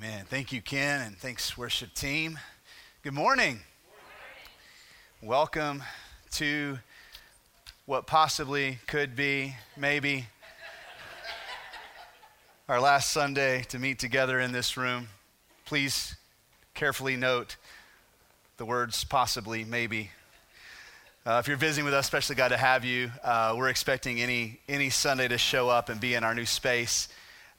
Amen. Thank you, Ken, and thanks, worship team. Good morning. Welcome to what possibly could be, maybe, our last Sunday to meet together in this room. Please carefully note the words possibly, maybe. Uh, if you're visiting with us, especially glad to have you. Uh, we're expecting any, any Sunday to show up and be in our new space.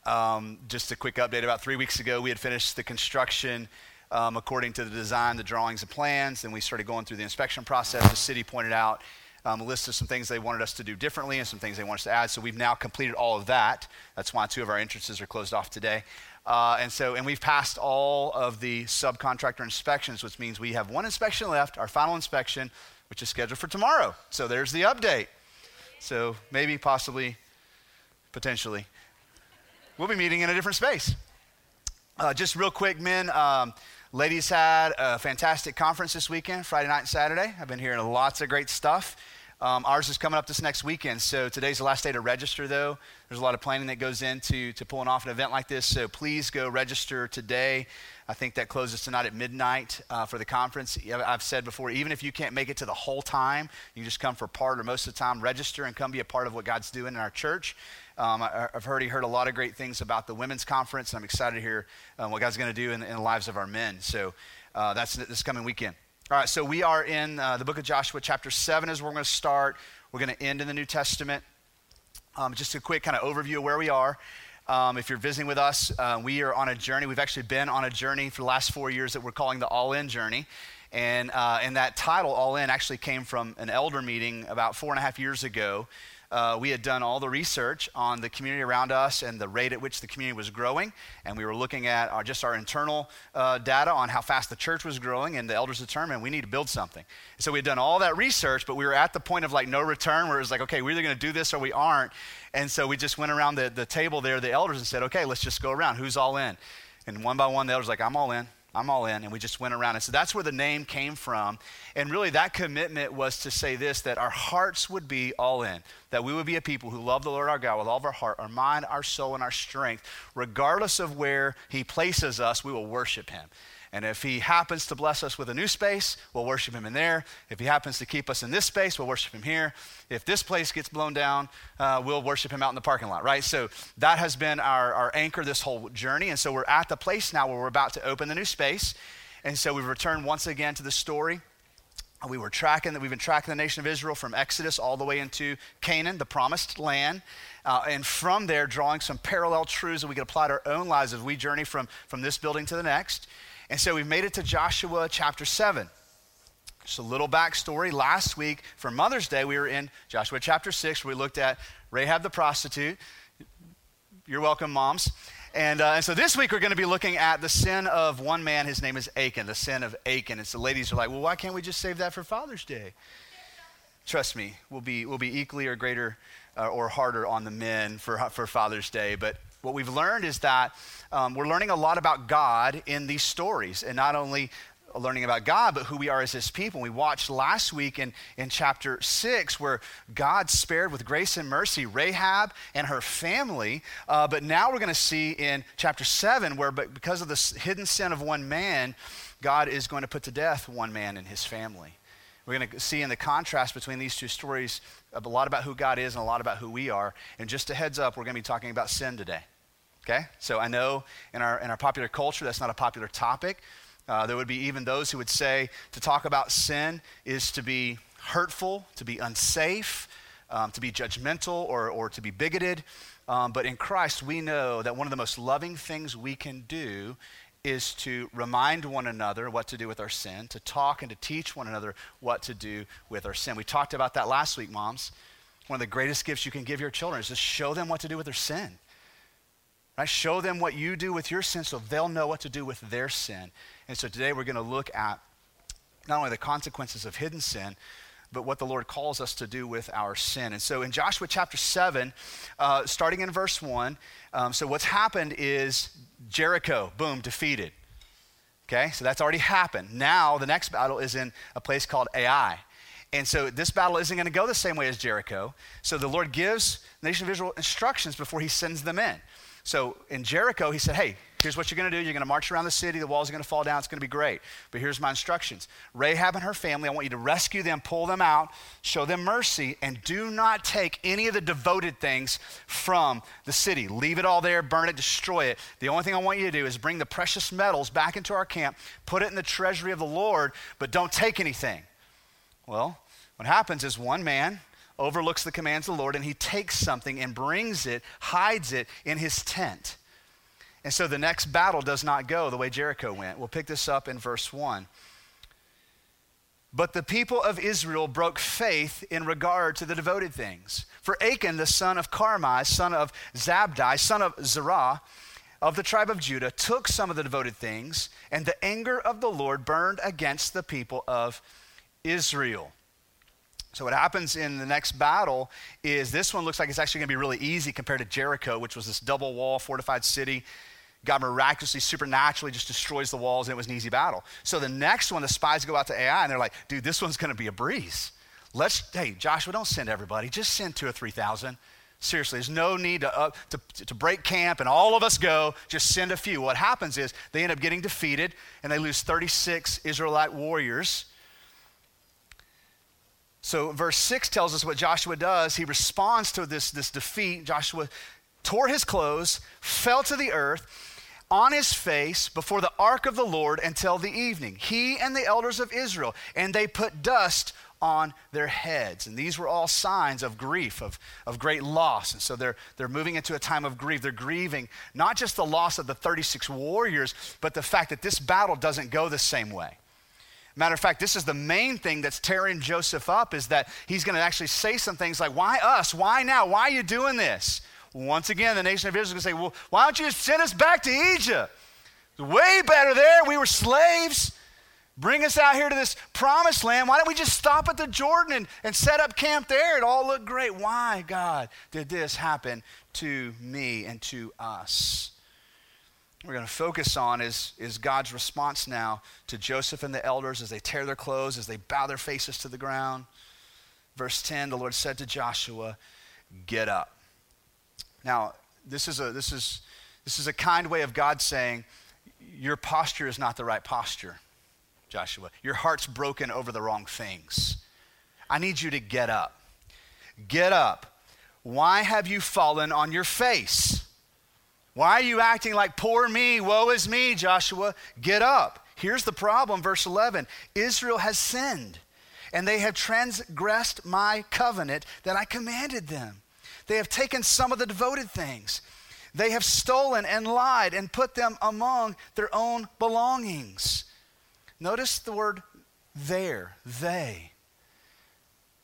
Um, just a quick update about three weeks ago, we had finished the construction um, according to the design, the drawings, and plans. Then we started going through the inspection process. The city pointed out um, a list of some things they wanted us to do differently and some things they want us to add. So we've now completed all of that. That's why two of our entrances are closed off today. Uh, and so, and we've passed all of the subcontractor inspections, which means we have one inspection left, our final inspection, which is scheduled for tomorrow. So there's the update. So maybe, possibly, potentially we'll be meeting in a different space. Uh, just real quick, men. Um, ladies had a fantastic conference this weekend, Friday night and Saturday. I've been hearing lots of great stuff. Um, ours is coming up this next weekend. So today's the last day to register, though. There's a lot of planning that goes into to pulling off an event like this. So please go register today. I think that closes tonight at midnight uh, for the conference. I've said before, even if you can't make it to the whole time, you just come for part or most of the time, register and come be a part of what God's doing in our church. Um, I, have heard, heard a lot of great things about the women's conference, and I'm excited to hear um, what God's going to do in, in, the lives of our men. So uh, that's this coming weekend. All right, so we are in uh, the book of Joshua, chapter 7 is where we're going to start. We're going to end in the New Testament. Um, just a quick kind of overview of where we are. Um, if you're visiting with us, uh, we are on a journey. We've actually been on a journey for the last four years that we're calling the All In Journey. And, uh, and that title, All In, actually came from an elder meeting about four and a half years ago uh, we had done all the research on the community around us and the rate at which the community was growing. And we were looking at our, just our internal uh, data on how fast the church was growing. And the elders determined we need to build something. So we had done all that research, but we were at the point of like no return where it was like, okay, we're either going to do this or we aren't. And so we just went around the, the table there, the elders, and said, okay, let's just go around. Who's all in? And one by one, the elders like, I'm all in. I'm all in. And we just went around. And so that's where the name came from. And really, that commitment was to say this that our hearts would be all in, that we would be a people who love the Lord our God with all of our heart, our mind, our soul, and our strength. Regardless of where He places us, we will worship Him. And if he happens to bless us with a new space, we'll worship him in there. If he happens to keep us in this space, we'll worship him here. If this place gets blown down, uh, we'll worship him out in the parking lot, right? So that has been our, our anchor this whole journey. And so we're at the place now where we're about to open the new space. And so we've returned once again to the story. We were tracking that we've been tracking the nation of Israel from Exodus all the way into Canaan, the promised land. Uh, and from there, drawing some parallel truths that we can apply to our own lives as we journey from, from this building to the next. And so we've made it to Joshua chapter 7. Just a little backstory. Last week for Mother's Day, we were in Joshua chapter 6, where we looked at Rahab the prostitute. You're welcome, moms. And, uh, and so this week we're going to be looking at the sin of one man. His name is Achan, the sin of Achan. And so ladies are like, well, why can't we just save that for Father's Day? Trust me, we'll be, we'll be equally or greater uh, or harder on the men for, for Father's Day. But what we've learned is that um, we're learning a lot about God in these stories, and not only learning about God, but who we are as His people. We watched last week in, in chapter 6 where God spared with grace and mercy Rahab and her family. Uh, but now we're going to see in chapter 7 where, but because of the hidden sin of one man, God is going to put to death one man and his family. We're going to see in the contrast between these two stories a lot about who God is and a lot about who we are. And just a heads up, we're going to be talking about sin today. Okay? So I know in our, in our popular culture that's not a popular topic. Uh, there would be even those who would say to talk about sin is to be hurtful, to be unsafe, um, to be judgmental, or, or to be bigoted. Um, but in Christ, we know that one of the most loving things we can do is to remind one another what to do with our sin, to talk and to teach one another what to do with our sin. We talked about that last week, moms. One of the greatest gifts you can give your children is to show them what to do with their sin. Right? Show them what you do with your sin so they'll know what to do with their sin. And so today we're going to look at not only the consequences of hidden sin, but what the Lord calls us to do with our sin. And so in Joshua chapter 7, uh, starting in verse 1, um, so what's happened is Jericho, boom, defeated. Okay, so that's already happened. Now the next battle is in a place called Ai. And so this battle isn't going to go the same way as Jericho. So the Lord gives the nation of Israel instructions before he sends them in. So in Jericho, he said, hey, Here's what you're going to do. You're going to march around the city. The walls are going to fall down. It's going to be great. But here's my instructions Rahab and her family, I want you to rescue them, pull them out, show them mercy, and do not take any of the devoted things from the city. Leave it all there, burn it, destroy it. The only thing I want you to do is bring the precious metals back into our camp, put it in the treasury of the Lord, but don't take anything. Well, what happens is one man overlooks the commands of the Lord and he takes something and brings it, hides it in his tent. And so the next battle does not go the way Jericho went. We'll pick this up in verse 1. But the people of Israel broke faith in regard to the devoted things. For Achan, the son of Carmi, son of Zabdi, son of Zerah, of the tribe of Judah, took some of the devoted things, and the anger of the Lord burned against the people of Israel. So, what happens in the next battle is this one looks like it's actually going to be really easy compared to Jericho, which was this double wall, fortified city. God miraculously, supernaturally just destroys the walls, and it was an easy battle. So, the next one, the spies go out to Ai, and they're like, dude, this one's going to be a breeze. Let's, hey, Joshua, don't send everybody, just send two or 3,000. Seriously, there's no need to, uh, to, to break camp and all of us go, just send a few. What happens is they end up getting defeated, and they lose 36 Israelite warriors so, verse 6 tells us what Joshua does. He responds to this, this defeat. Joshua tore his clothes, fell to the earth on his face before the ark of the Lord until the evening. He and the elders of Israel, and they put dust on their heads. And these were all signs of grief, of, of great loss. And so they're, they're moving into a time of grief. They're grieving not just the loss of the 36 warriors, but the fact that this battle doesn't go the same way. Matter of fact, this is the main thing that's tearing Joseph up is that he's going to actually say some things like, Why us? Why now? Why are you doing this? Once again, the nation of Israel is going to say, Well, why don't you just send us back to Egypt? It's Way better there. We were slaves. Bring us out here to this promised land. Why don't we just stop at the Jordan and, and set up camp there? It all looked great. Why, God, did this happen to me and to us? we're going to focus on is, is God's response now to Joseph and the elders as they tear their clothes, as they bow their faces to the ground. Verse 10 the Lord said to Joshua, Get up. Now, this is a, this is, this is a kind way of God saying, Your posture is not the right posture, Joshua. Your heart's broken over the wrong things. I need you to get up. Get up. Why have you fallen on your face? Why are you acting like poor me? Woe is me, Joshua. Get up. Here's the problem, verse 11 Israel has sinned, and they have transgressed my covenant that I commanded them. They have taken some of the devoted things. They have stolen and lied and put them among their own belongings. Notice the word there, they.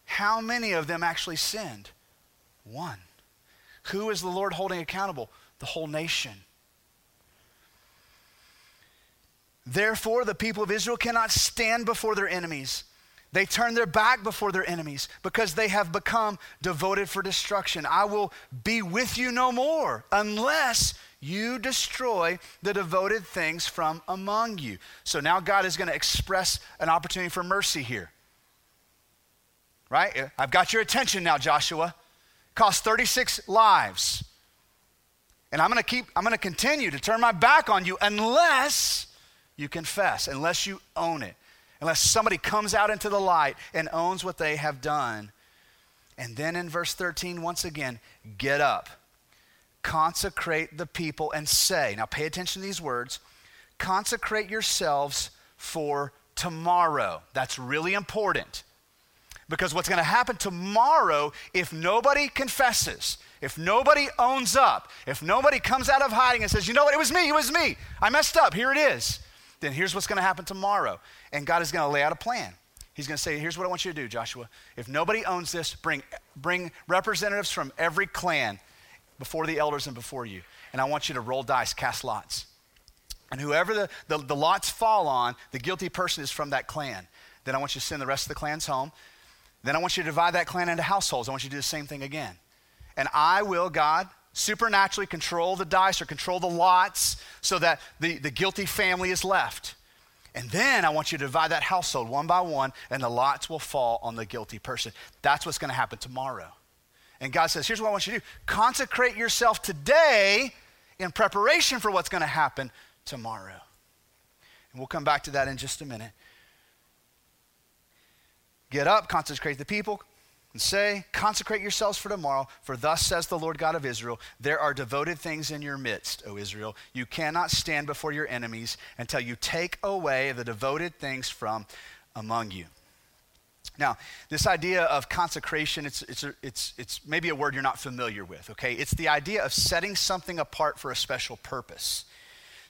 How many of them actually sinned? One. Who is the Lord holding accountable? the whole nation. Therefore, the people of Israel cannot stand before their enemies. They turn their back before their enemies because they have become devoted for destruction. I will be with you no more unless you destroy the devoted things from among you. So now God is going to express an opportunity for mercy here. Right? I've got your attention now, Joshua. Cost 36 lives. And I'm going to keep, I'm going to continue to turn my back on you unless you confess, unless you own it, unless somebody comes out into the light and owns what they have done. And then in verse 13, once again, get up, consecrate the people, and say, now pay attention to these words consecrate yourselves for tomorrow. That's really important. Because what's going to happen tomorrow if nobody confesses, if nobody owns up, if nobody comes out of hiding and says, you know what, it was me, it was me, I messed up, here it is, then here's what's going to happen tomorrow. And God is going to lay out a plan. He's going to say, here's what I want you to do, Joshua. If nobody owns this, bring, bring representatives from every clan before the elders and before you. And I want you to roll dice, cast lots. And whoever the, the, the lots fall on, the guilty person is from that clan. Then I want you to send the rest of the clans home. Then I want you to divide that clan into households. I want you to do the same thing again and I will, God, supernaturally control the dice or control the lots so that the, the guilty family is left. And then I want you to divide that household one by one, and the lots will fall on the guilty person. That's what's going to happen tomorrow. And God says, Here's what I want you to do consecrate yourself today in preparation for what's going to happen tomorrow. And we'll come back to that in just a minute. Get up, consecrate the people, and say, Consecrate yourselves for tomorrow, for thus says the Lord God of Israel There are devoted things in your midst, O Israel. You cannot stand before your enemies until you take away the devoted things from among you. Now, this idea of consecration, it's, it's, it's, it's maybe a word you're not familiar with, okay? It's the idea of setting something apart for a special purpose.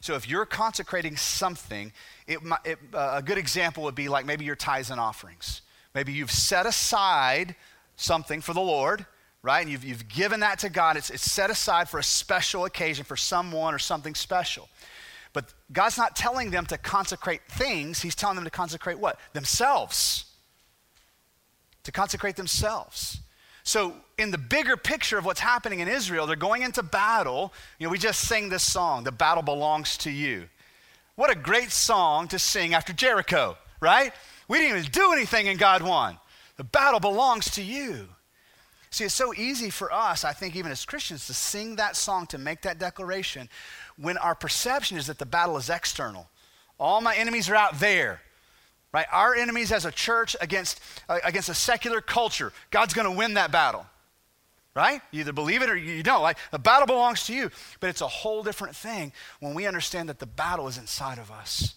So if you're consecrating something, it, it, uh, a good example would be like maybe your tithes and offerings. Maybe you've set aside something for the Lord, right? And you've, you've given that to God. It's, it's set aside for a special occasion for someone or something special. But God's not telling them to consecrate things, He's telling them to consecrate what? Themselves to consecrate themselves. So, in the bigger picture of what's happening in Israel, they're going into battle. You know, we just sing this song, The Battle Belongs to You. What a great song to sing after Jericho, right? We didn't even do anything and God won. The battle belongs to you. See, it's so easy for us, I think, even as Christians, to sing that song, to make that declaration, when our perception is that the battle is external. All my enemies are out there right? Our enemies as a church against, uh, against a secular culture. God's going to win that battle, right? You either believe it or you don't. Like the battle belongs to you, but it's a whole different thing when we understand that the battle is inside of us.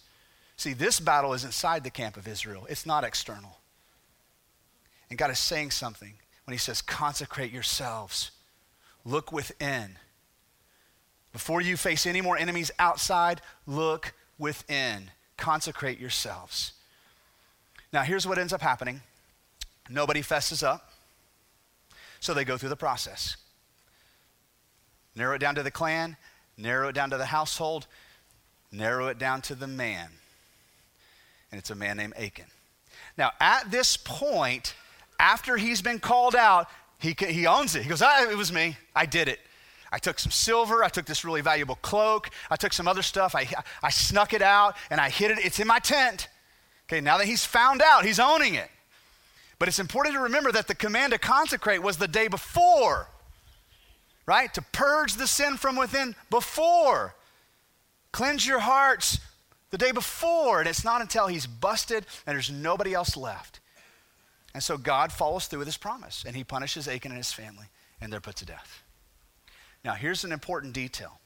See, this battle is inside the camp of Israel. It's not external. And God is saying something when he says, consecrate yourselves. Look within. Before you face any more enemies outside, look within. Consecrate yourselves. Now, here's what ends up happening nobody fesses up, so they go through the process. Narrow it down to the clan, narrow it down to the household, narrow it down to the man. And it's a man named Achan. Now, at this point, after he's been called out, he, he owns it. He goes, ah, It was me. I did it. I took some silver. I took this really valuable cloak. I took some other stuff. I, I snuck it out and I hid it. It's in my tent. Okay, now that he's found out, he's owning it. But it's important to remember that the command to consecrate was the day before, right? To purge the sin from within before. Cleanse your hearts the day before. And it's not until he's busted and there's nobody else left. And so God follows through with his promise and he punishes Achan and his family and they're put to death. Now, here's an important detail.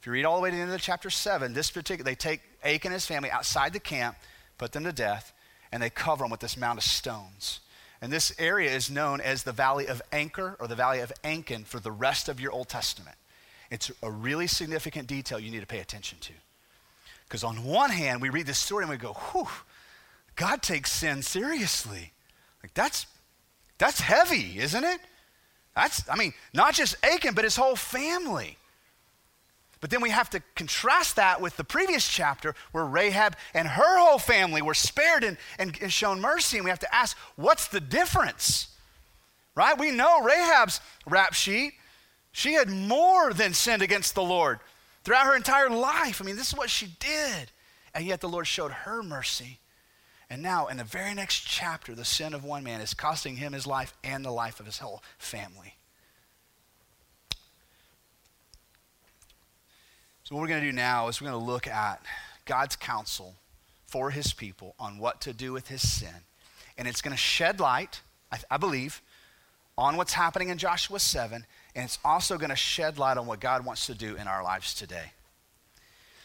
If you read all the way to the end of chapter 7, this particular, they take Achan and his family outside the camp put them to death, and they cover them with this mound of stones. And this area is known as the Valley of Achor or the Valley of Achan for the rest of your Old Testament. It's a really significant detail you need to pay attention to. Because on one hand, we read this story and we go, whew, God takes sin seriously. Like that's that's heavy, isn't it? That's, I mean, not just Achan, but his whole family. But then we have to contrast that with the previous chapter where Rahab and her whole family were spared and, and, and shown mercy. And we have to ask, what's the difference? Right? We know Rahab's rap sheet. She had more than sinned against the Lord throughout her entire life. I mean, this is what she did. And yet the Lord showed her mercy. And now, in the very next chapter, the sin of one man is costing him his life and the life of his whole family. So, what we're going to do now is we're going to look at God's counsel for his people on what to do with his sin. And it's going to shed light, I, I believe, on what's happening in Joshua 7. And it's also going to shed light on what God wants to do in our lives today.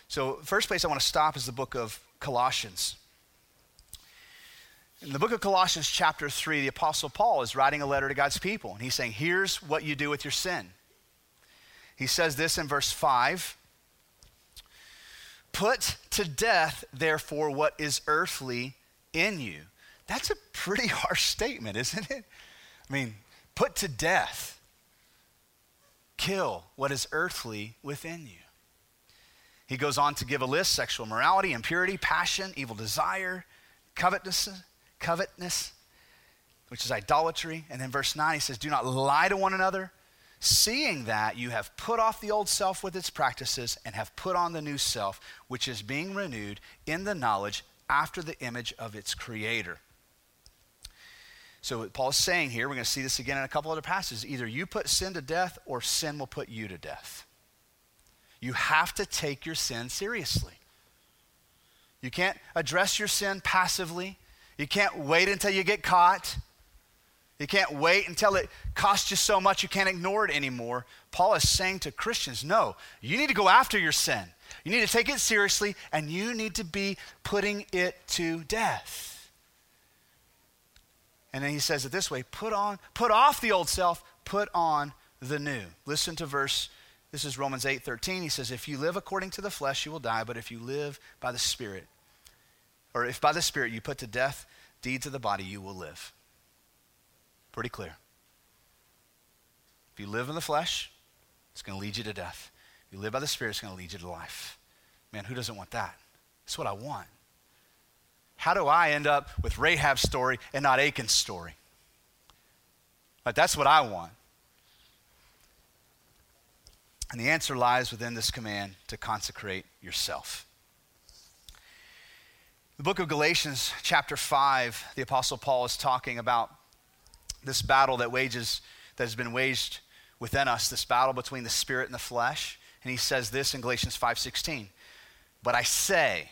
So, first place I want to stop is the book of Colossians. In the book of Colossians, chapter 3, the Apostle Paul is writing a letter to God's people. And he's saying, Here's what you do with your sin. He says this in verse 5 Put to death, therefore, what is earthly in you. That's a pretty harsh statement, isn't it? I mean, put to death, kill what is earthly within you. He goes on to give a list sexual morality, impurity, passion, evil desire, covetousness, covetousness, which is idolatry. And then verse 9, he says, Do not lie to one another seeing that you have put off the old self with its practices and have put on the new self, which is being renewed in the knowledge after the image of its creator. So, what Paul is saying here, we're going to see this again in a couple other passages. Either you put sin to death or sin will put you to death. You have to take your sin seriously. You can't address your sin passively. You can't wait until you get caught. You can't wait until it costs you so much you can't ignore it anymore. Paul is saying to Christians, no, you need to go after your sin. You need to take it seriously and you need to be putting it to death. And then he says it this way put on, put off the old self, put on the new. Listen to verse this is Romans 8 13. He says, If you live according to the flesh, you will die, but if you live by the Spirit, or if by the Spirit you put to death deeds of the body, you will live. Pretty clear. If you live in the flesh, it's going to lead you to death. If you live by the Spirit, it's going to lead you to life. Man, who doesn't want that? That's what I want. How do I end up with Rahab's story and not Achan's story? But that's what I want. And the answer lies within this command to consecrate yourself. The book of Galatians, chapter 5, the Apostle Paul is talking about this battle that wages, that has been waged within us, this battle between the spirit and the flesh. And he says this in Galatians 5:16. But I say,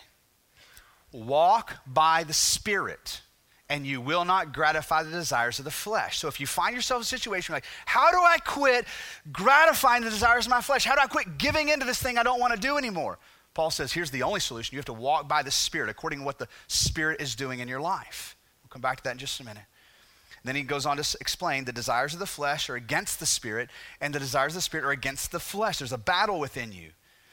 walk by the spirit and you will not gratify the desires of the flesh. So if you find yourself in a situation like, how do I quit gratifying the desires of my flesh? How do I quit giving into this thing I don't want to do anymore? Paul says, here's the only solution. You have to walk by the Spirit according to what the Spirit is doing in your life. We'll come back to that in just a minute. then he goes on to explain the desires of the flesh are against the Spirit, and the desires of the Spirit are against the flesh. There's a battle within you.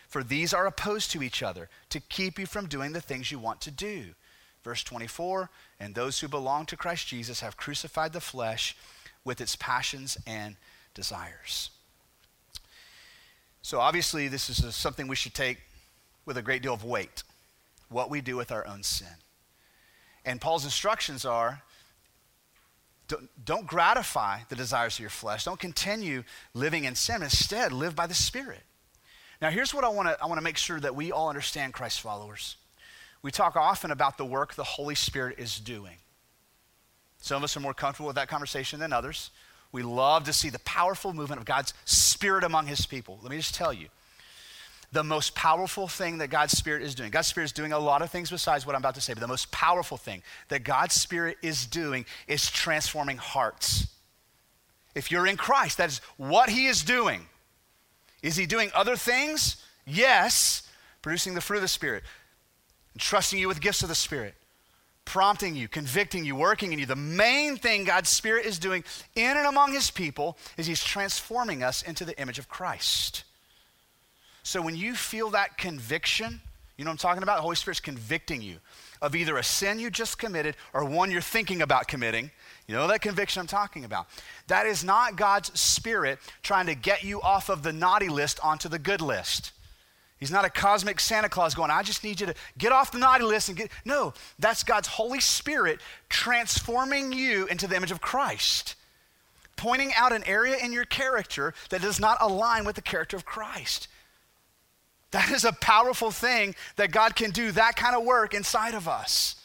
For these are opposed to each other to keep you from doing the things you want to do. Verse 24, and those who belong to Christ Jesus have crucified the flesh with its passions and desires. So, obviously, this is something we should take with a great deal of weight what we do with our own sin. And Paul's instructions are don't, don't gratify the desires of your flesh, don't continue living in sin. Instead, live by the Spirit. Now, here's what I want to I want to make sure that we all understand, Christ followers. We talk often about the work the Holy Spirit is doing. Some of us are more comfortable with that conversation than others. We love to see the powerful movement of God's Spirit among His people. Let me just tell you the most powerful thing that God's Spirit is doing. God's Spirit is doing a lot of things besides what I'm about to say, but the most powerful thing that God's Spirit is doing is transforming hearts. If you're in Christ, that is what He is doing. Is He doing other things? Yes, producing the fruit of the Spirit entrusting you with gifts of the Spirit, prompting you, convicting you, working in you. The main thing God's Spirit is doing in and among His people is He's transforming us into the image of Christ. So when you feel that conviction, you know what I'm talking about? The Holy Spirit's convicting you of either a sin you just committed or one you're thinking about committing. You know that conviction I'm talking about. That is not God's Spirit trying to get you off of the naughty list onto the good list. He's not a cosmic Santa Claus going, I just need you to get off the naughty list and get. No, that's God's Holy Spirit transforming you into the image of Christ, pointing out an area in your character that does not align with the character of Christ. That is a powerful thing that God can do that kind of work inside of us.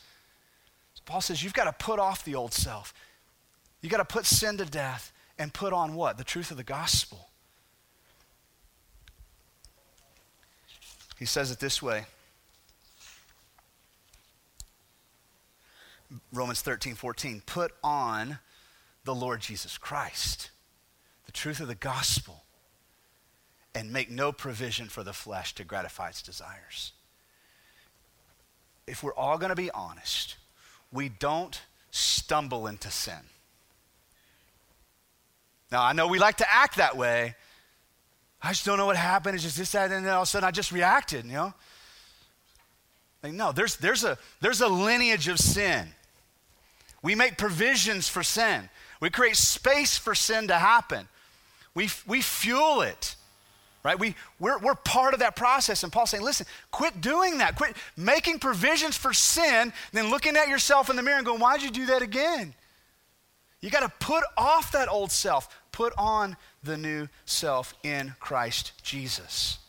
Paul says, You've got to put off the old self. You've got to put sin to death and put on what? The truth of the gospel. He says it this way Romans 13, 14. Put on the Lord Jesus Christ, the truth of the gospel, and make no provision for the flesh to gratify its desires. If we're all going to be honest, we don't stumble into sin. Now, I know we like to act that way, I just don't know what happened. It's just this, that, and then all of a sudden I just reacted, you know? Like, no, there's, there's, a, there's a lineage of sin. We make provisions for sin. We create space for sin to happen. We, we fuel it, right? We, we're, we're part of that process. And Paul's saying, listen, quit doing that. Quit making provisions for sin, then looking at yourself in the mirror and going, why'd you do that again? You got to put off that old self, put on the new self in Christ Jesus.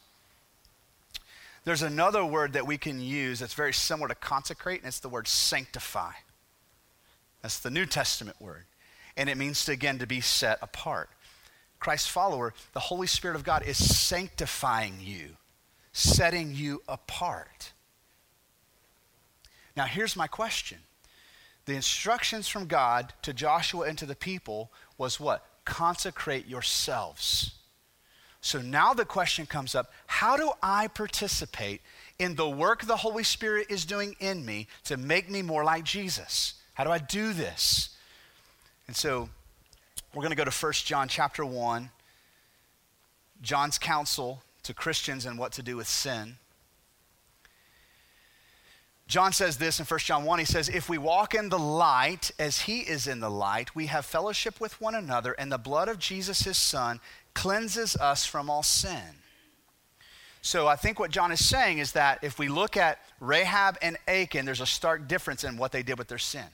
There's another word that we can use that's very similar to consecrate, and it's the word sanctify. That's the New Testament word. And it means to, again, to be set apart. Christ's follower, the Holy Spirit of God is sanctifying you. setting you apart. Now, here's my question. The instructions from God to Joshua and to the people was what? Consecrate yourselves. So now the question comes up how do I participate in the work the Holy Spirit is doing in me to make me more like Jesus? How do I do this? And so we're going to go to 1 John chapter 1, John's counsel to Christians and what to do with sin. John says this in 1 John 1. He says, If we walk in the light as he is in the light, we have fellowship with one another, and the blood of Jesus, his son, cleanses us from all sin. So I think what John is saying is that if we look at Rahab and Achan, there's a stark difference in what they did with their sin.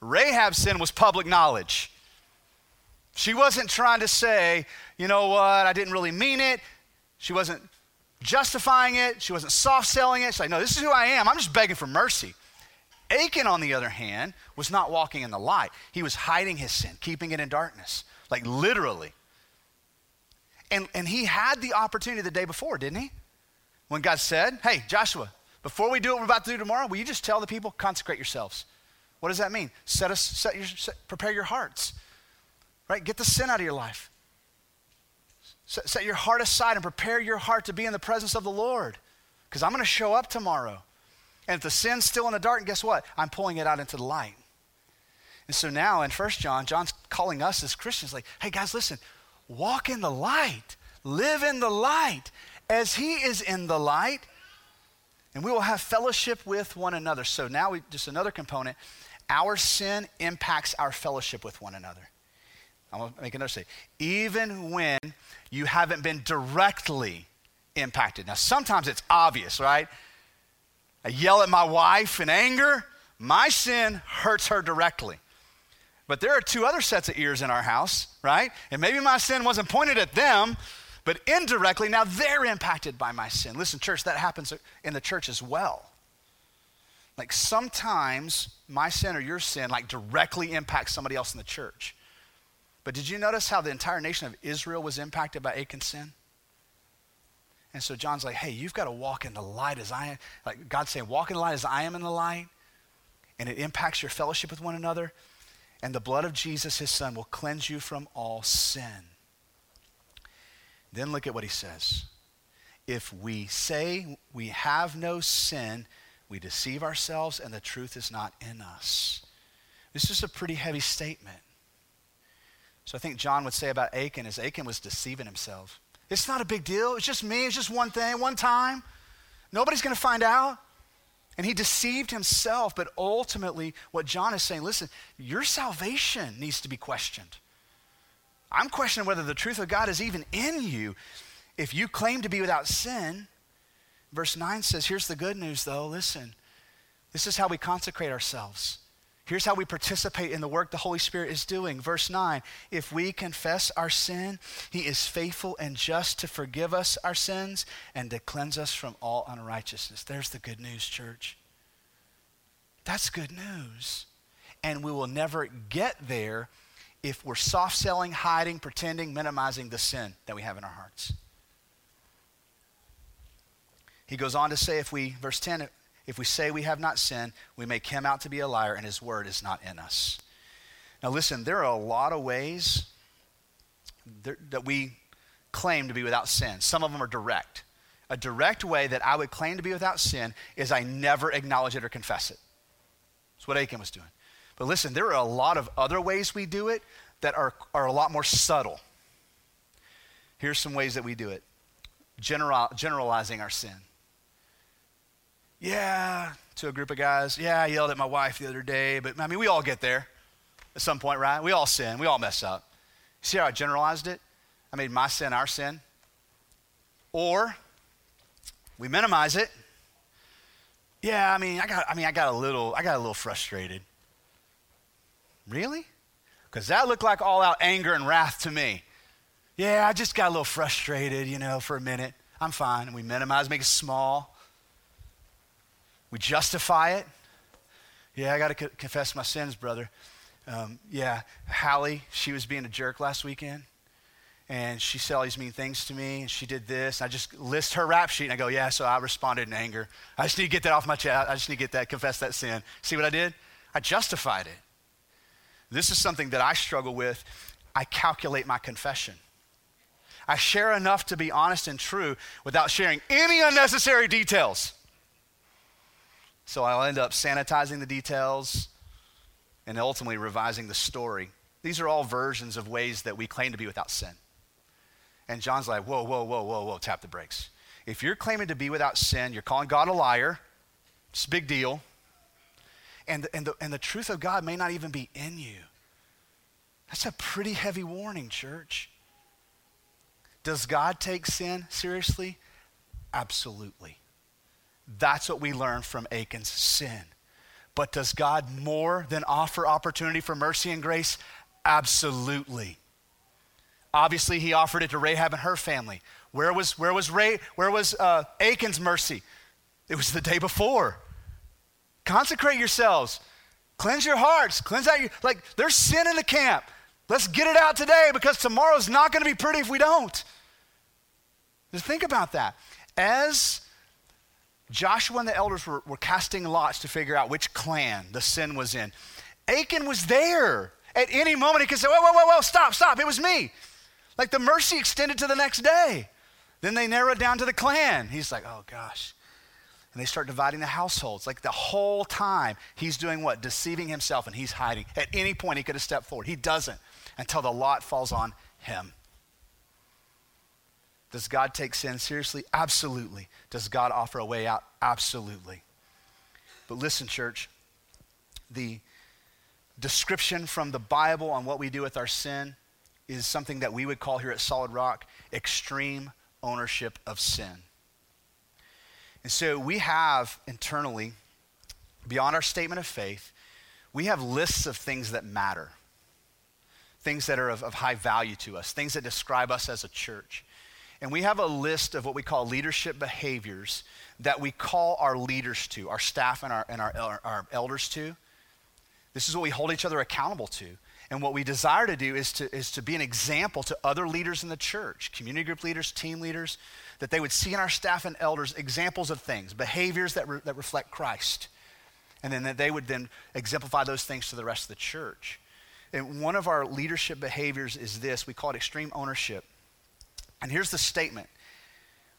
Rahab's sin was public knowledge. She wasn't trying to say, you know what, I didn't really mean it. She wasn't justifying it. She wasn't soft selling it. She's like, no, this is who I am. I'm just begging for mercy. Achan, on the other hand, was not walking in the light. He was hiding his sin, keeping it in darkness, like literally. And, and he had the opportunity the day before, didn't he? When God said, hey, Joshua, before we do what we're about to do tomorrow, will you just tell the people, consecrate yourselves? What does that mean? Set us, set your, set, prepare your hearts, right? Get the sin out of your life. Set, your heart aside and prepare your heart to be in the presence of the Lord. Because I'm going to show up tomorrow. And if the sin's still in the dark, and guess what? I'm pulling it out into the light. And so now in First John, John's calling us as Christians, like, hey guys, listen, walk in the light, live in the light as he is in the light, and we will have fellowship with one another. So now we just another component. Our sin impacts our fellowship with one another. I'm going to make another statement. Even when you haven't been directly impacted. Now, sometimes it's obvious, right? I yell at my wife in anger, my sin hurts her directly. But there are two other sets of ears in our house, right? And maybe my sin wasn't pointed at them, but indirectly, now they're impacted by my sin. Listen, church, that happens in the church as well. Like sometimes my sin or your sin like directly impacts somebody else in the church. But did you notice how the entire nation of Israel was impacted by Achan's sin? And so John's like, hey, you've got to walk in the light as I am. Like God's saying, walk in the light as I am in the light. And it impacts your fellowship with one another. And the blood of Jesus, his son, will cleanse you from all sin. Then look at what he says. If we say we have no sin, we deceive ourselves and the truth is not in us. This is a pretty heavy statement. So I think John would say about Achan is Achan was deceiving himself. It's not a big deal. It's just me. It's just one thing, one time. Nobody's going to find out. And he deceived himself. But ultimately, what John is saying listen, your salvation needs to be questioned. I'm questioning whether the truth of God is even in you. If you claim to be without sin, verse 9 says, here's the good news though. Listen, this is how we consecrate ourselves. Here's how we participate in the work the Holy Spirit is doing. Verse 9 If we confess our sin, He is faithful and just to forgive us our sins and to cleanse us from all unrighteousness. There's the good news, church. That's good news. And we will never get there if we're soft selling, hiding, pretending, minimizing the sin that we have in our hearts. He goes on to say, if we, verse 10, if we say we have not sinned, we make him out to be a liar, and his word is not in us. Now, listen, there are a lot of ways that we claim to be without sin. Some of them are direct. A direct way that I would claim to be without sin is I never acknowledge it or confess it. That's what Achan was doing. But listen, there are a lot of other ways we do it that are, are a lot more subtle. Here's some ways that we do it General, generalizing our sin. Yeah, to a group of guys. Yeah, I yelled at my wife the other day, but I mean, we all get there at some point, right? We all sin, we all mess up. See how I generalized it? I made my sin our sin. Or we minimize it. Yeah, I mean, I got I mean, I got a little I got a little frustrated. Really? Because that looked like all out anger and wrath to me. Yeah, I just got a little frustrated, you know, for a minute. I'm fine. We minimize, make it small. We justify it. Yeah, I got to co- confess my sins, brother. Um, yeah, Hallie, she was being a jerk last weekend. and she said all these mean things to me, and she did this. And I just list her rap sheet, and I go, yeah, so I responded in anger. I just need to get that off my chest. I just need to get that, confess that sin. See what I did? I justified it. This is something that I struggle with. I calculate my confession. I share enough to be honest and true without sharing any unnecessary details. So I'll end up sanitizing the details and ultimately revising the story. These are all versions of ways that we claim to be without sin. And John's like, whoa, whoa, whoa, whoa, whoa, tap the brakes. If you're claiming to be without sin, you're calling God a liar. It's a big deal. And and, the, and the truth of God may not even be in you. That's a pretty heavy warning, church. Does God take sin seriously? Absolutely. That's what we learn from Achan's sin. But does God more than offer opportunity for mercy and grace? Absolutely. Obviously, he offered it to Rahab and her family. Where was, where was, Ray, where was uh, Achan's mercy? It was the day before. Consecrate yourselves. Cleanse your hearts. Cleanse out your, like, there's sin in the camp. Let's get it out today because tomorrow's not going to be pretty if we don't. Just think about that. As Joshua and the elders were, were casting lots to figure out which clan the sin was in, Achan was there. At any moment, he could say, Whoa, whoa, whoa, whoa, stop, stop, it was me. Like the mercy extended to the next day. Then they narrow it down to the clan. He's like, oh gosh. And they start dividing the households. Like the whole time, he's doing what? Deceiving himself and he's hiding. At any point, he could have stepped forward. He doesn't until the lot falls on him. Does God take sin seriously? Absolutely. Does God offer a way out? Absolutely. But listen, church, the description from the Bible on what we do with our sin is something that we would call here at Solid Rock extreme ownership of sin. And so we have internally, beyond our statement of faith, we have lists of things that matter, things that are of, of high value to us, things that describe us as a church. And we have a list of what we call leadership behaviors that we call our leaders to, our staff and our, and our, our, elders to. This is what we hold each other accountable to. And what we desire to do is to, is to be an example to other leaders in the church, community group leaders, team leaders, that they would see in our staff and elders examples of things, behaviors that, re, that reflect Christ. And then that they would then exemplify those things to the rest of the church. And one of our leadership behaviors is this we call it extreme ownership. And here's the statement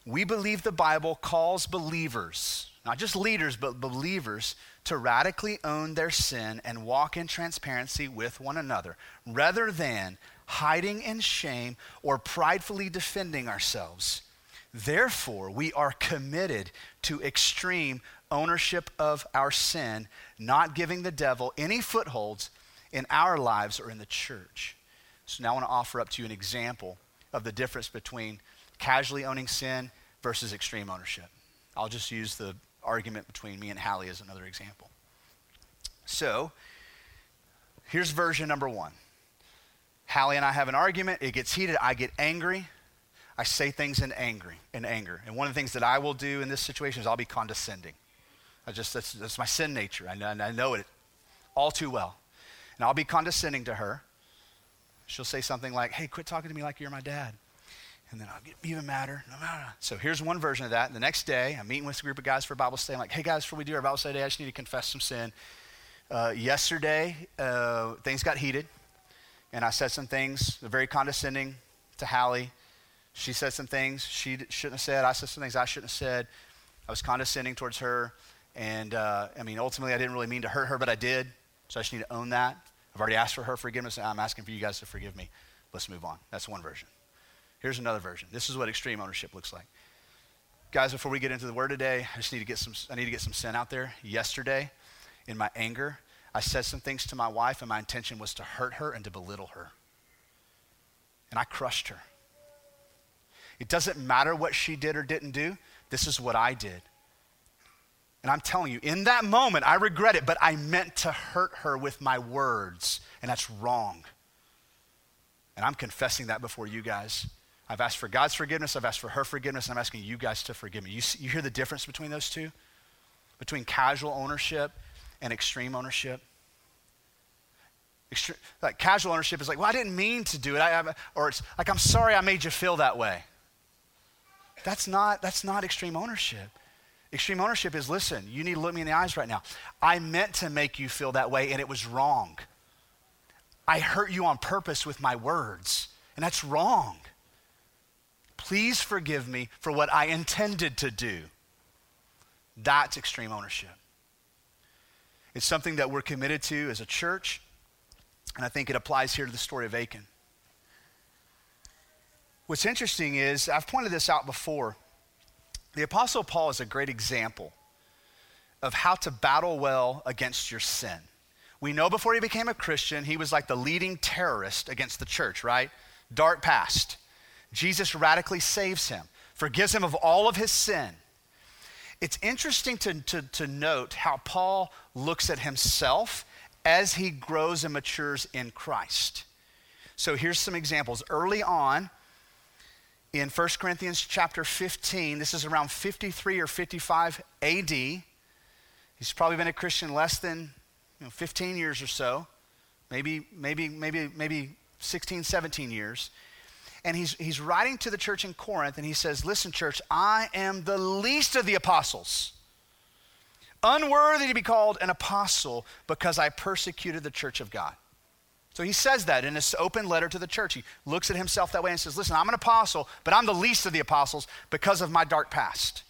We believe the Bible calls believers, not just leaders, but believers, to radically own their sin and walk in transparency with one another, rather than hiding in shame or pridefully defending ourselves. Therefore, we are committed to extreme ownership of our sin, not giving the devil any footholds in our lives or in the church. So now I want to offer up to you an example of the difference between casually owning sin versus extreme ownership. I'll just use the argument between me and Hallie as another example. So, here's version number one. Hallie and I have an argument. It gets heated. I get angry. I say things in angry, in anger. And one of the things that I will do in this situation is I'll be condescending. I just that's, that's my sin nature. I know, I know it all too well. And I'll be condescending to her. She'll say something like, "Hey, quit talking to me like you're my dad." And then I'll get even madder. No matter. So here's one version of that. The next day, I'm meeting with a group of guys for Bible study. I'm like, hey guys, before we do our Bible study, I just need to confess some sin. Uh, yesterday, uh, things got heated, and I said some things very condescending to Hallie. She said some things she shouldn't have said. I said some things I shouldn't have said. I was condescending towards her, and uh, I mean, ultimately, I didn't really mean to hurt her, but I did. So I just need to own that. I've already asked for her forgiveness, and I'm asking for you guys to forgive me. Let's move on. That's one version. Here's another version. This is what extreme ownership looks like. Guys, before we get into the word today, I just need to get some I need to get some sin out there. Yesterday, in my anger, I said some things to my wife and my intention was to hurt her and to belittle her. And I crushed her. It doesn't matter what she did or didn't do. This is what I did. And I'm telling you, in that moment, I regret it, but I meant to hurt her with my words, and that's wrong. And I'm confessing that before you guys. I've asked for God's forgiveness, I've asked for her forgiveness, and I'm asking you guys to forgive me. You, see, you hear the difference between those two? Between casual ownership and extreme ownership? Like casual ownership is like, well, I didn't mean to do it. I, I, or it's like, I'm sorry I made you feel that way. That's not, that's not extreme ownership. Extreme ownership is listen, you need to look me in the eyes right now. I meant to make you feel that way, and it was wrong. I hurt you on purpose with my words, and that's wrong. Please forgive me for what I intended to do. That's extreme ownership. It's something that we're committed to as a church, and I think it applies here to the story of Achan. What's interesting is, I've pointed this out before. The Apostle Paul is a great example of how to battle well against your sin. We know before he became a Christian, he was like the leading terrorist against the church, right? Dark past. Jesus radically saves him, forgives him of all of his sin. It's interesting to, to, to note how Paul looks at himself as he grows and matures in Christ. So here's some examples. Early on, in 1 Corinthians chapter 15, this is around 53 or 55 AD. He's probably been a Christian less than you know, 15 years or so, maybe, maybe, maybe, maybe 16, 17 years. And he's, he's writing to the church in Corinth, and he says, Listen, church, I am the least of the apostles, unworthy to be called an apostle because I persecuted the church of God. So he says that in this open letter to the church. He looks at himself that way and says, Listen, I'm an apostle, but I'm the least of the apostles because of my dark past.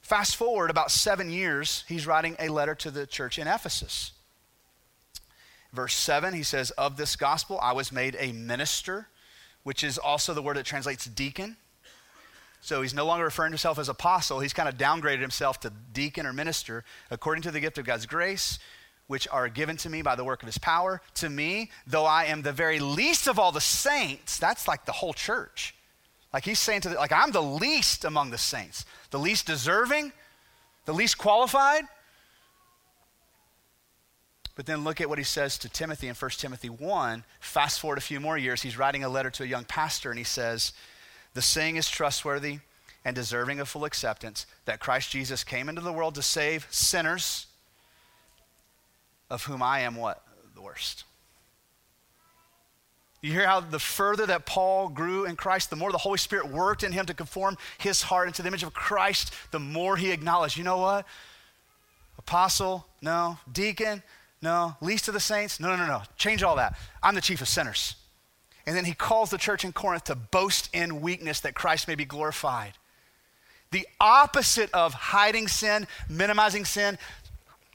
Fast forward about seven years, he's writing a letter to the church in Ephesus. Verse 7, he says, Of this gospel I was made a minister, which is also the word that translates deacon. So he's no longer referring to himself as apostle. He's kind of downgraded himself to deacon or minister according to the gift of God's grace, which are given to me by the work of his power. To me, though I am the very least of all the saints, that's like the whole church. Like he's saying to the, like I'm the least among the saints, the least deserving, the least qualified. But then look at what he says to Timothy in 1 Timothy 1. Fast forward a few more years, he's writing a letter to a young pastor and he says, The saying is trustworthy and deserving of full acceptance that Christ Jesus came into the world to save sinners, of whom I am what? The worst. You hear how the further that Paul grew in Christ, the more the Holy Spirit worked in him to conform his heart into the image of Christ, the more he acknowledged, you know what? Apostle, no. Deacon, no. Least of the saints, no, no, no, no. Change all that. I'm the chief of sinners. And then he calls the church in Corinth to boast in weakness that Christ may be glorified. The opposite of hiding sin, minimizing sin,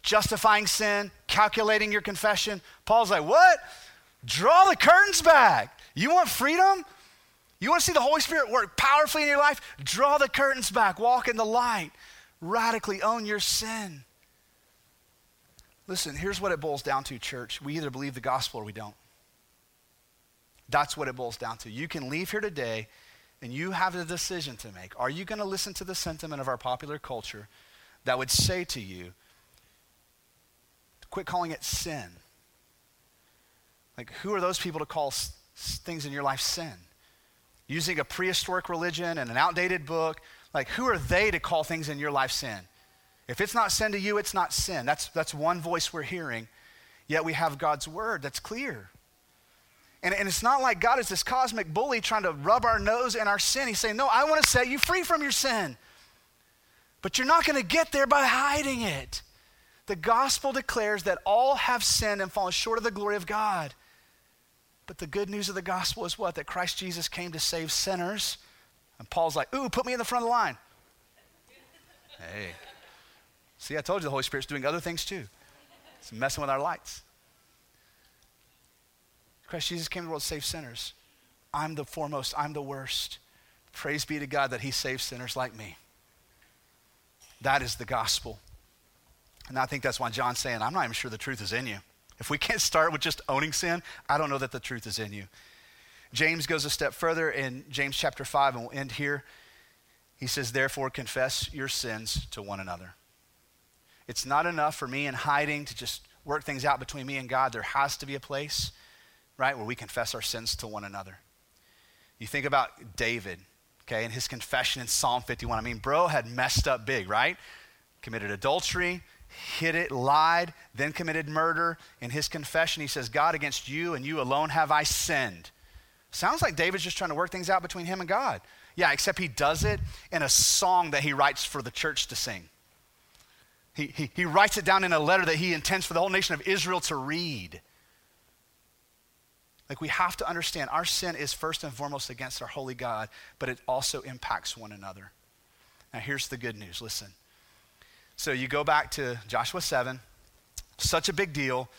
justifying sin, calculating your confession. Paul's like, what? Draw the curtains back. You want freedom? You want to see the Holy Spirit work powerfully in your life? Draw the curtains back. Walk in the light. Radically own your sin. Listen, here's what it boils down to, church. We either believe the gospel or we don't. That's what it boils down to. You can leave here today and you have a decision to make. Are you going to listen to the sentiment of our popular culture that would say to you, quit calling it sin? Like, who are those people to call s- things in your life sin? Using a prehistoric religion and an outdated book, like, who are they to call things in your life sin? If it's not sin to you, it's not sin. That's, that's one voice we're hearing. Yet we have God's word that's clear. And, and it's not like God is this cosmic bully trying to rub our nose in our sin. He's saying, No, I want to set you free from your sin. But you're not going to get there by hiding it. The gospel declares that all have sinned and fallen short of the glory of God. But the good news of the gospel is what? That Christ Jesus came to save sinners. And Paul's like, ooh, put me in the front of the line. hey. See, I told you the Holy Spirit's doing other things too. It's messing with our lights. Christ Jesus came to the world to save sinners. I'm the foremost, I'm the worst. Praise be to God that He saves sinners like me. That is the gospel. And I think that's why John's saying, I'm not even sure the truth is in you. If we can't start with just owning sin, I don't know that the truth is in you. James goes a step further in James chapter 5, and we'll end here. He says, Therefore, confess your sins to one another. It's not enough for me in hiding to just work things out between me and God. There has to be a place, right, where we confess our sins to one another. You think about David, okay, and his confession in Psalm 51. I mean, bro had messed up big, right? Committed adultery, hid it, lied, then committed murder. In his confession, he says, God, against you and you alone have I sinned. Sounds like David's just trying to work things out between him and God. Yeah, except he does it in a song that he writes for the church to sing. He, he, he writes it down in a letter that he intends for the whole nation of Israel to read. Like, we have to understand our sin is first and foremost against our holy God, but it also impacts one another. Now, here's the good news listen. So, you go back to Joshua 7, such a big deal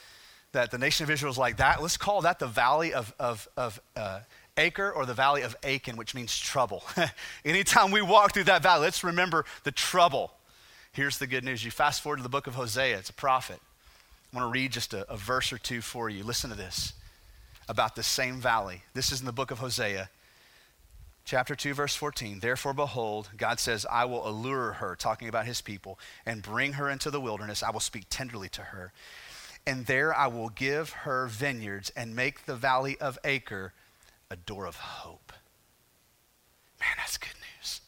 that the nation of Israel is like that. Let's call that the valley of, of, of uh, Achor or the valley of Achan, which means trouble. Anytime we walk through that valley, let's remember the trouble. Here's the good news. You fast forward to the book of Hosea, it's a prophet. I want to read just a, a verse or two for you. Listen to this about the same valley. This is in the book of Hosea, chapter 2, verse 14. Therefore, behold, God says, I will allure her, talking about his people, and bring her into the wilderness. I will speak tenderly to her. And there I will give her vineyards and make the valley of Achor a door of hope. Man, that's good news.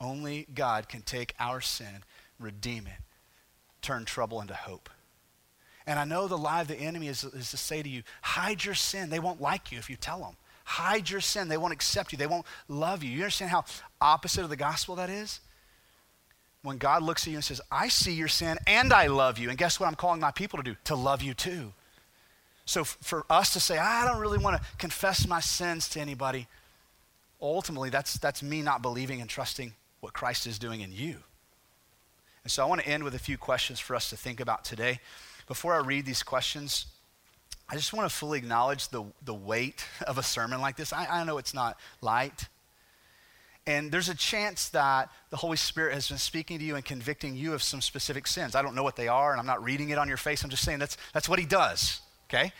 Only God can take our sin, redeem it, turn trouble into hope. And I know the lie of the enemy is, is to say to you, hide your sin. They won't like you if you tell them. Hide your sin. They won't accept you. They won't love you. You understand how opposite of the gospel that is? When God looks at you and says, I see your sin and I love you. And guess what I'm calling my people to do? To love you too. So for us to say, I don't really want to confess my sins to anybody, ultimately that's, that's me not believing and trusting what Christ is doing in you. And so I want to end with a few questions for us to think about today before I read these questions, I just want to fully acknowledge the, the weight of a sermon like this. I, I know it's not light. And there's a chance that the Holy Spirit has been speaking to you and convicting you of some specific sins. I don't know what they are, and I'm not reading it on your face. I'm just saying that's, that's what He does, okay?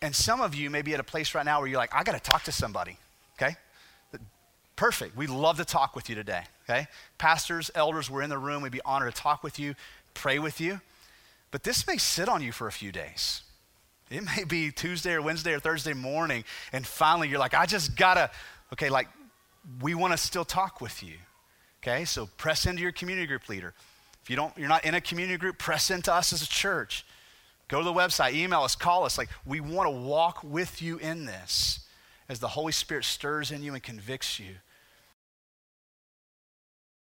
And some of you may be at a place right now where you're like, I got to talk to somebody, okay? Perfect. We'd love to talk with you today, okay? Pastors, elders, we're in the room. We'd be honored to talk with you, pray with you. But this may sit on you for a few days. It may be Tuesday or Wednesday or Thursday morning, and finally you're like, I just gotta, okay, like, we wanna still talk with you. Okay, so press into your community group leader. If you don't, you're not in a community group, press into us as a church. Go to the website, email us, call us. Like, we wanna walk with you in this as the Holy Spirit stirs in you and convicts you